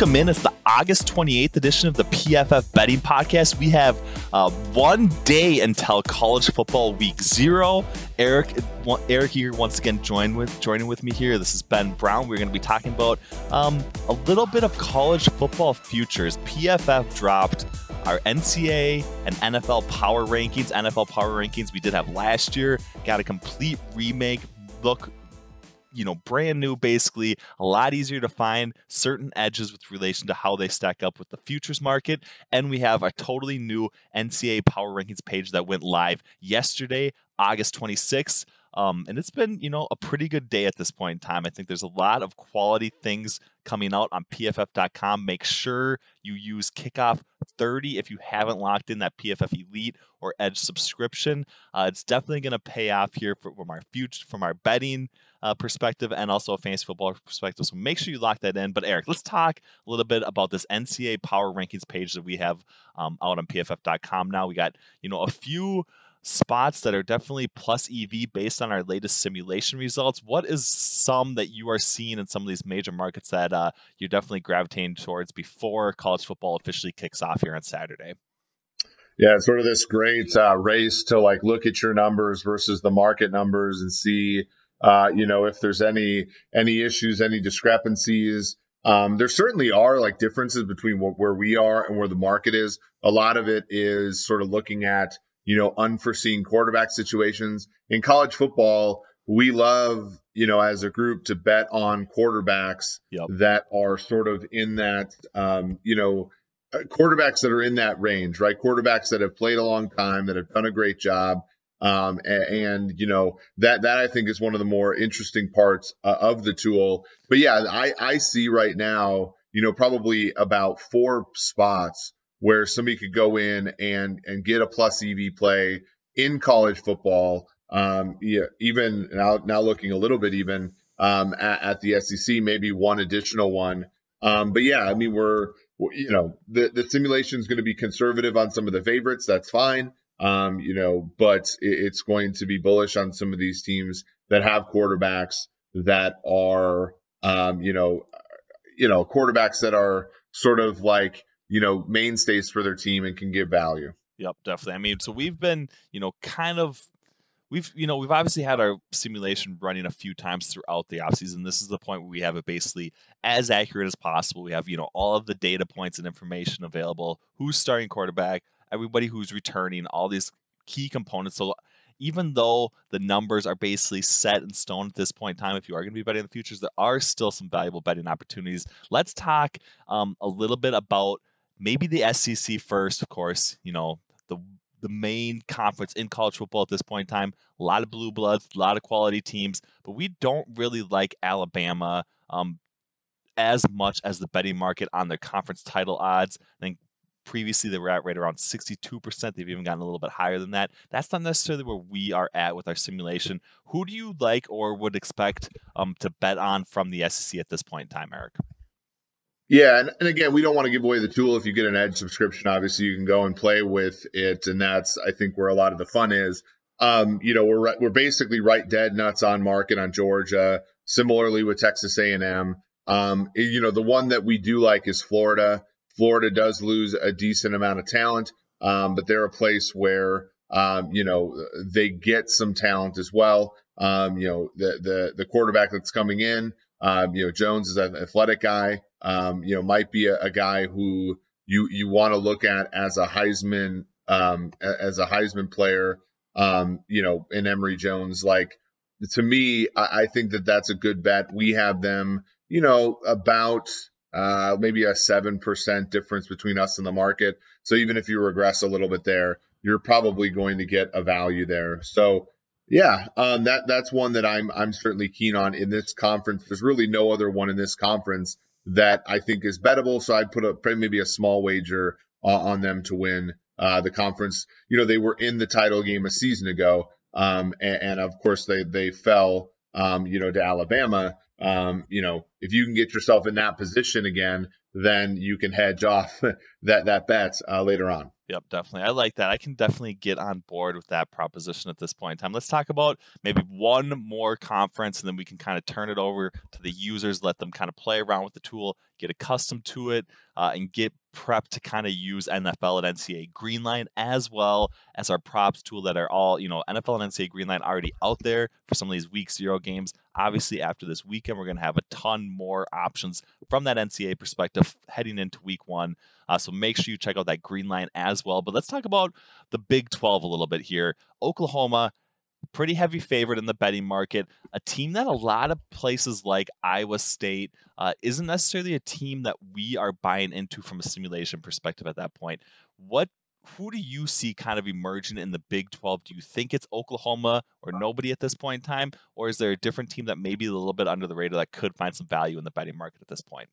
welcome in. It's the August 28th edition of the PFF Betting Podcast. We have uh, one day until college football week zero. Eric, Eric here once again join with joining with me here. This is Ben Brown. We're going to be talking about um, a little bit of college football futures. PFF dropped our NCAA and NFL power rankings. NFL power rankings we did have last year. Got a complete remake. Look you know, brand new, basically, a lot easier to find certain edges with relation to how they stack up with the futures market. And we have a totally new NCAA Power Rankings page that went live yesterday, August 26th. Um, and it's been, you know, a pretty good day at this point in time. I think there's a lot of quality things coming out on pff.com. Make sure you use kickoff 30 if you haven't locked in that PFF Elite or Edge subscription. Uh, it's definitely going to pay off here from our future, from our betting uh, perspective and also a fantasy football perspective. So make sure you lock that in. But Eric, let's talk a little bit about this NCAA Power Rankings page that we have um, out on PFF.com now. We got you know a few spots that are definitely plus EV based on our latest simulation results. What is some that you are seeing in some of these major markets that uh, you're definitely gravitating towards before college football officially kicks off here on Saturday? Yeah, it's sort of this great uh, race to like look at your numbers versus the market numbers and see, uh, you know, if there's any any issues, any discrepancies. Um, there certainly are like differences between what, where we are and where the market is. A lot of it is sort of looking at you know, unforeseen quarterback situations. In college football, we love, you know, as a group to bet on quarterbacks yep. that are sort of in that, um, you know, uh, quarterbacks that are in that range, right? Quarterbacks that have played a long time, that have done a great job. Um, and, and, you know, that, that I think is one of the more interesting parts uh, of the tool. But yeah, I, I see right now, you know, probably about four spots where somebody could go in and and get a plus EV play in college football. Um, yeah, even now now looking a little bit even um, at, at, the SEC, maybe one additional one. Um, but yeah, I mean we're you know the the simulation is going to be conservative on some of the favorites. That's fine. Um, you know, but it, it's going to be bullish on some of these teams that have quarterbacks that are um, you know you know quarterbacks that are sort of like you know, mainstays for their team and can give value. Yep, definitely. I mean, so we've been, you know, kind of we've you know we've obviously had our simulation running a few times throughout the offseason this is the point where we have it basically as accurate as possible we have you know all of the data points and information available who's starting quarterback everybody who's returning all these key components so even though the numbers are basically set in stone at this point in time if you are going to be betting the futures there are still some valuable betting opportunities let's talk um, a little bit about maybe the SEC first, of course, you know, the the main conference in college football at this point in time. A lot of blue bloods, a lot of quality teams, but we don't really like Alabama um, as much as the betting market on their conference title odds. I think previously they were at right around 62%. They've even gotten a little bit higher than that. That's not necessarily where we are at with our simulation. Who do you like or would expect um, to bet on from the SEC at this point in time, Eric? Yeah, and, and again, we don't want to give away the tool. If you get an Edge subscription, obviously you can go and play with it, and that's I think where a lot of the fun is. Um, you know, we're we're basically right dead nuts on market on Georgia. Similarly with Texas A&M. Um, you know, the one that we do like is Florida. Florida does lose a decent amount of talent, um, but they're a place where um, you know they get some talent as well. Um, you know, the the the quarterback that's coming in, um, you know, Jones is an athletic guy um, you know, might be a, a guy who you you want to look at as a Heisman um, as a Heisman player. Um, you know, in Emory Jones, like to me, I, I think that that's a good bet. We have them, you know, about uh, maybe a seven percent difference between us and the market. So even if you regress a little bit there, you're probably going to get a value there. So yeah, um, that that's one that I'm I'm certainly keen on in this conference. There's really no other one in this conference that I think is bettable. So I'd put up maybe a small wager uh, on them to win uh, the conference. You know, they were in the title game a season ago, um, and, and, of course they they fell, um, you know, to Alabama. Um, you know, if you can get yourself in that position again, then you can hedge off that that bet uh, later on. Yep, definitely. I like that. I can definitely get on board with that proposition at this point in time. Let's talk about maybe one more conference and then we can kind of turn it over to the users, let them kind of play around with the tool, get accustomed to it, uh, and get prepped to kind of use NFL and NCAA Greenline as well as our props tool that are all, you know, NFL and NCAA Greenline already out there for some of these week zero games. Obviously, after this weekend, we're going to have a ton more options from that NCAA perspective heading into week one. Uh, so make sure you check out that Greenline as well. But let's talk about the Big 12 a little bit here. Oklahoma, pretty heavy favorite in the betting market. A team that a lot of places like Iowa State uh, isn't necessarily a team that we are buying into from a simulation perspective at that point. What who do you see kind of emerging in the Big 12? Do you think it's Oklahoma or nobody at this point in time? Or is there a different team that maybe a little bit under the radar that could find some value in the betting market at this point?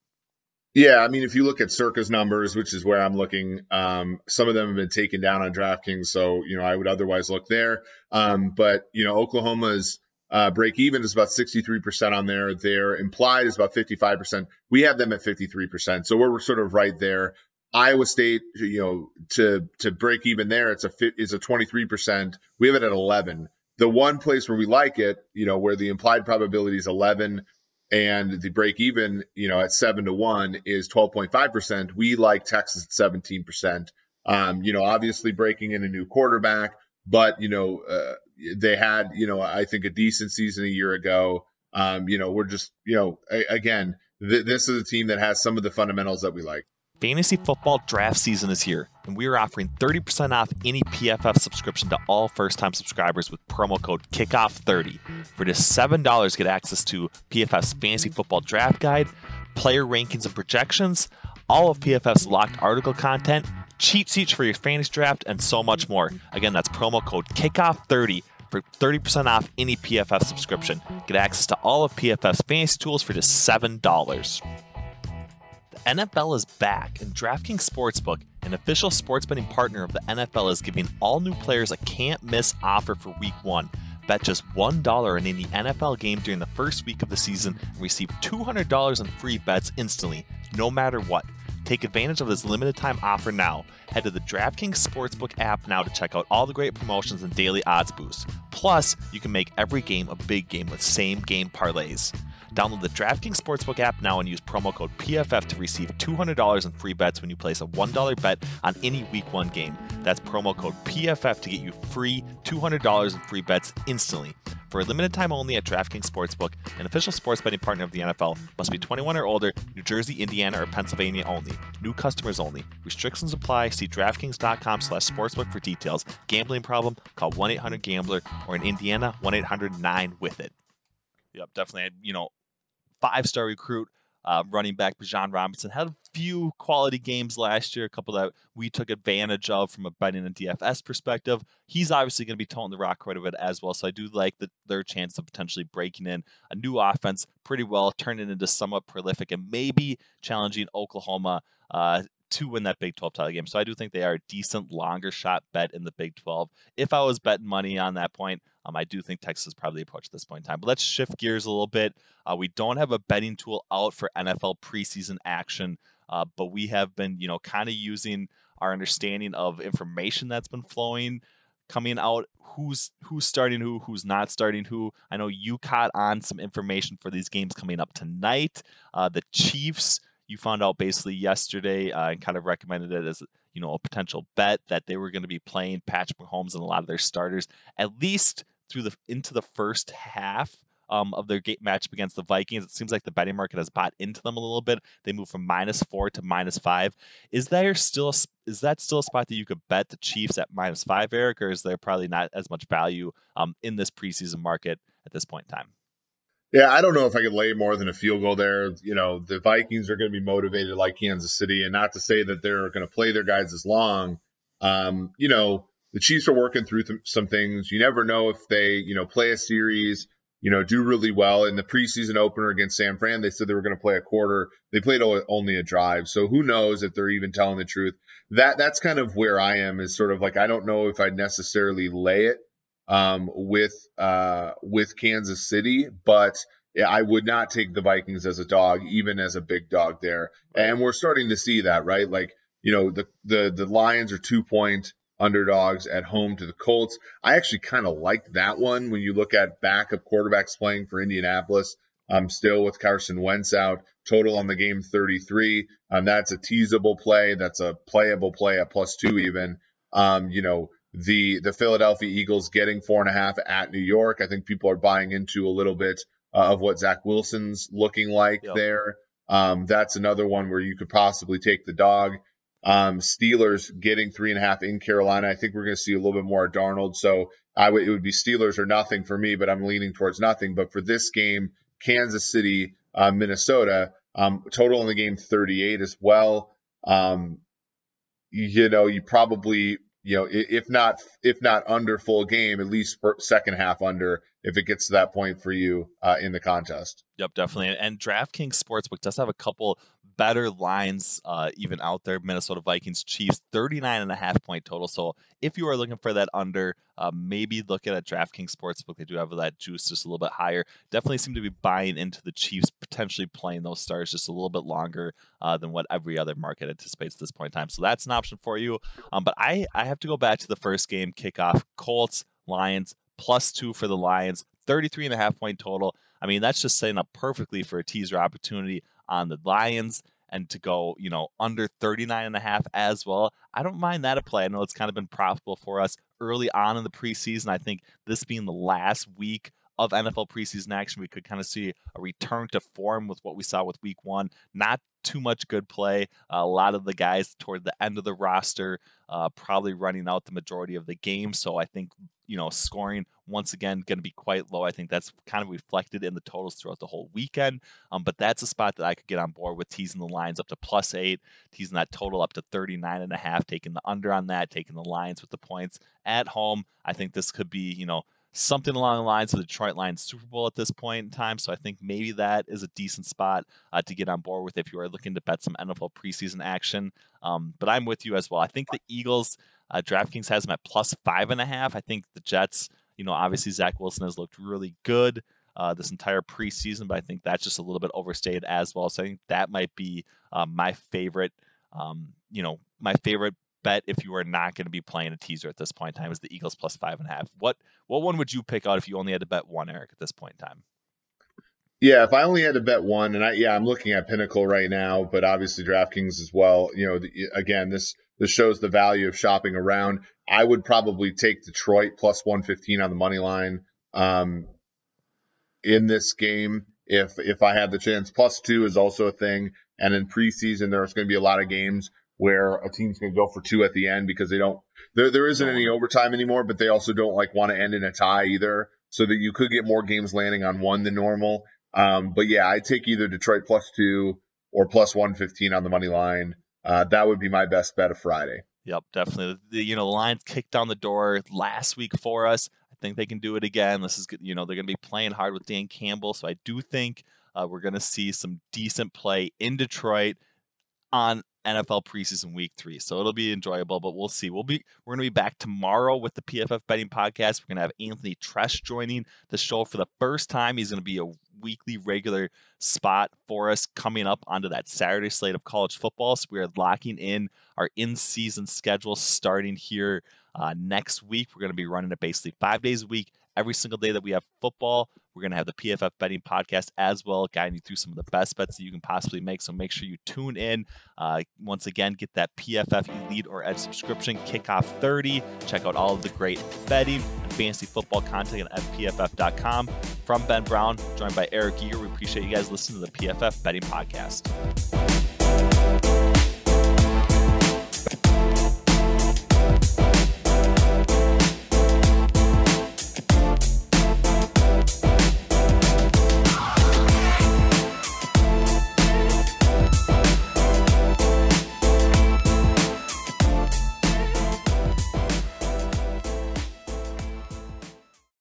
Yeah, I mean, if you look at Circa's numbers, which is where I'm looking, um, some of them have been taken down on DraftKings, so you know I would otherwise look there. Um, but you know, Oklahoma's uh, break even is about 63% on there. Their implied is about 55%. We have them at 53%, so we're sort of right there. Iowa State, you know, to to break even there, it's a is a 23%. We have it at 11. The one place where we like it, you know, where the implied probability is 11 and the break even, you know, at seven to one is 12.5%. We like Texas at 17%. Um, you know, obviously breaking in a new quarterback, but, you know, uh, they had, you know, I think a decent season a year ago. Um, you know, we're just, you know, a- again, th- this is a team that has some of the fundamentals that we like. Fantasy football draft season is here, and we are offering 30% off any PFF subscription to all first time subscribers with promo code KICKOFF30. For just $7, get access to PFF's Fantasy Football Draft Guide, player rankings and projections, all of PFF's locked article content, cheat sheets for your fantasy draft, and so much more. Again, that's promo code KICKOFF30 for 30% off any PFF subscription. Get access to all of PFF's fantasy tools for just $7. NFL is back, and DraftKings Sportsbook, an official sports betting partner of the NFL, is giving all new players a can't miss offer for week one. Bet just $1 in any NFL game during the first week of the season and receive $200 in free bets instantly, no matter what. Take advantage of this limited time offer now. Head to the DraftKings Sportsbook app now to check out all the great promotions and daily odds boosts. Plus, you can make every game a big game with same game parlays. Download the DraftKings Sportsbook app now and use promo code PFF to receive $200 in free bets when you place a $1 bet on any Week 1 game. That's promo code PFF to get you free $200 in free bets instantly. For a limited time only at DraftKings Sportsbook, an official sports betting partner of the NFL, must be 21 or older, New Jersey, Indiana, or Pennsylvania only. New customers only. Restrictions apply. See DraftKings.com slash sportsbook for details. Gambling problem? Call 1-800-GAMBLER or in Indiana, 1-800-9-WITH-IT. Yep, definitely. You know, five star recruit, uh, running back Bijan Robinson had a few quality games last year, a couple that we took advantage of from a betting and DFS perspective. He's obviously going to be toting the rock quite a bit as well. So I do like the, their chance of potentially breaking in a new offense pretty well, turning into somewhat prolific and maybe challenging Oklahoma uh, to win that Big 12 title game. So I do think they are a decent longer shot bet in the Big 12. If I was betting money on that point, um, I do think Texas probably approached this point in time. But let's shift gears a little bit. Uh, we don't have a betting tool out for NFL preseason action, uh, but we have been, you know, kind of using our understanding of information that's been flowing coming out who's who's starting who who's not starting who i know you caught on some information for these games coming up tonight uh, the chiefs you found out basically yesterday uh, and kind of recommended it as you know a potential bet that they were going to be playing Patrick Mahomes and a lot of their starters at least through the into the first half um, of their game matchup against the Vikings. It seems like the betting market has bought into them a little bit. They move from minus four to minus five. Is there still a, is that still a spot that you could bet the Chiefs at minus five, Eric, or is there probably not as much value um, in this preseason market at this point in time? Yeah, I don't know if I could lay more than a field goal there. You know, the Vikings are going to be motivated like Kansas City, and not to say that they're going to play their guys as long. Um, you know, the Chiefs are working through th- some things. You never know if they, you know, play a series, you know, do really well. In the preseason opener against San Fran, they said they were going to play a quarter. They played only a drive. So who knows if they're even telling the truth. That that's kind of where I am is sort of like I don't know if I'd necessarily lay it um, with uh, with Kansas City, but I would not take the Vikings as a dog, even as a big dog there. And we're starting to see that, right? Like, you know, the the the Lions are two point underdogs at home to the Colts. I actually kind of like that one when you look at backup quarterbacks playing for Indianapolis. I'm still with Carson Wentz out. Total on the game 33. Um, that's a teasable play. That's a playable play at plus two even. Um, you know, the the Philadelphia Eagles getting four and a half at New York. I think people are buying into a little bit uh, of what Zach Wilson's looking like yep. there. Um, that's another one where you could possibly take the dog. Um, Steelers getting three and a half in Carolina. I think we're going to see a little bit more Darnold. So I it would be Steelers or nothing for me, but I'm leaning towards nothing. But for this game, Kansas City, uh, Minnesota, um, total in the game 38 as well. Um, you know, you probably, you know, if not if not under full game, at least second half under if it gets to that point for you uh, in the contest. Yep, definitely. And DraftKings Sportsbook does have a couple better lines uh, even out there. Minnesota Vikings Chiefs 39 and a half point total. So if you are looking for that under, uh, maybe look at DraftKings Sportsbook. They do have that juice just a little bit higher. Definitely seem to be buying into the Chiefs potentially playing those stars just a little bit longer uh, than what every other market anticipates at this point in time. So that's an option for you. Um, but I, I have to go back to the first game kickoff Colts, Lions, plus two for the Lions, 33 and a half point total. I mean, that's just setting up perfectly for a teaser opportunity on the Lions and to go, you know, under 39 and a half as well. I don't mind that a play. I know it's kind of been profitable for us early on in the preseason. I think this being the last week of NFL preseason action, we could kind of see a return to form with what we saw with week one. Not too much good play. A lot of the guys toward the end of the roster uh, probably running out the majority of the game. So I think, you know, scoring once again going to be quite low. I think that's kind of reflected in the totals throughout the whole weekend. Um, but that's a spot that I could get on board with teasing the lines up to plus eight, teasing that total up to 39 and a half, taking the under on that, taking the Lions with the points at home. I think this could be, you know, something along the lines of the Detroit Lions Super Bowl at this point in time. So I think maybe that is a decent spot uh, to get on board with if you are looking to bet some NFL preseason action. Um, but I'm with you as well. I think the Eagles, uh, DraftKings has them at plus five and a half. I think the Jets, you know, obviously Zach Wilson has looked really good. Uh, this entire preseason, but I think that's just a little bit overstated as well. So I think that might be uh, my favorite, um, you know, my favorite bet if you are not going to be playing a teaser at this point in time is the Eagles plus five and a half. What what one would you pick out if you only had to bet one, Eric, at this point in time? Yeah, if I only had to bet one, and I yeah, I'm looking at Pinnacle right now, but obviously DraftKings as well. You know, the, again, this this shows the value of shopping around. I would probably take Detroit plus 115 on the money line um, in this game if if I had the chance. Plus two is also a thing, and in preseason there's going to be a lot of games where a team's going to go for two at the end because they don't there there isn't any overtime anymore, but they also don't like want to end in a tie either, so that you could get more games landing on one than normal. Um, but yeah, I take either Detroit plus two or plus one fifteen on the money line. Uh, that would be my best bet of Friday. Yep, definitely. The, you know, the Lions kicked down the door last week for us. I think they can do it again. This is, you know, they're going to be playing hard with Dan Campbell, so I do think uh, we're going to see some decent play in Detroit on NFL preseason week three. So it'll be enjoyable, but we'll see. We'll be we're gonna be back tomorrow with the PFF betting podcast. We're gonna have Anthony Treash joining the show for the first time. He's gonna be a weekly regular spot for us coming up onto that Saturday slate of college football. So we are locking in our in-season schedule starting here uh, next week. We're to be running it basically five days a week every single day that we have football. We're going to have the PFF betting podcast as well, guiding you through some of the best bets that you can possibly make. So make sure you tune in. Uh, once again, get that PFF Elite or Edge subscription, kickoff 30. Check out all of the great betting and fantasy football content at PFF.com. From Ben Brown, joined by Eric Eager, we appreciate you guys listening to the PFF Betting Podcast.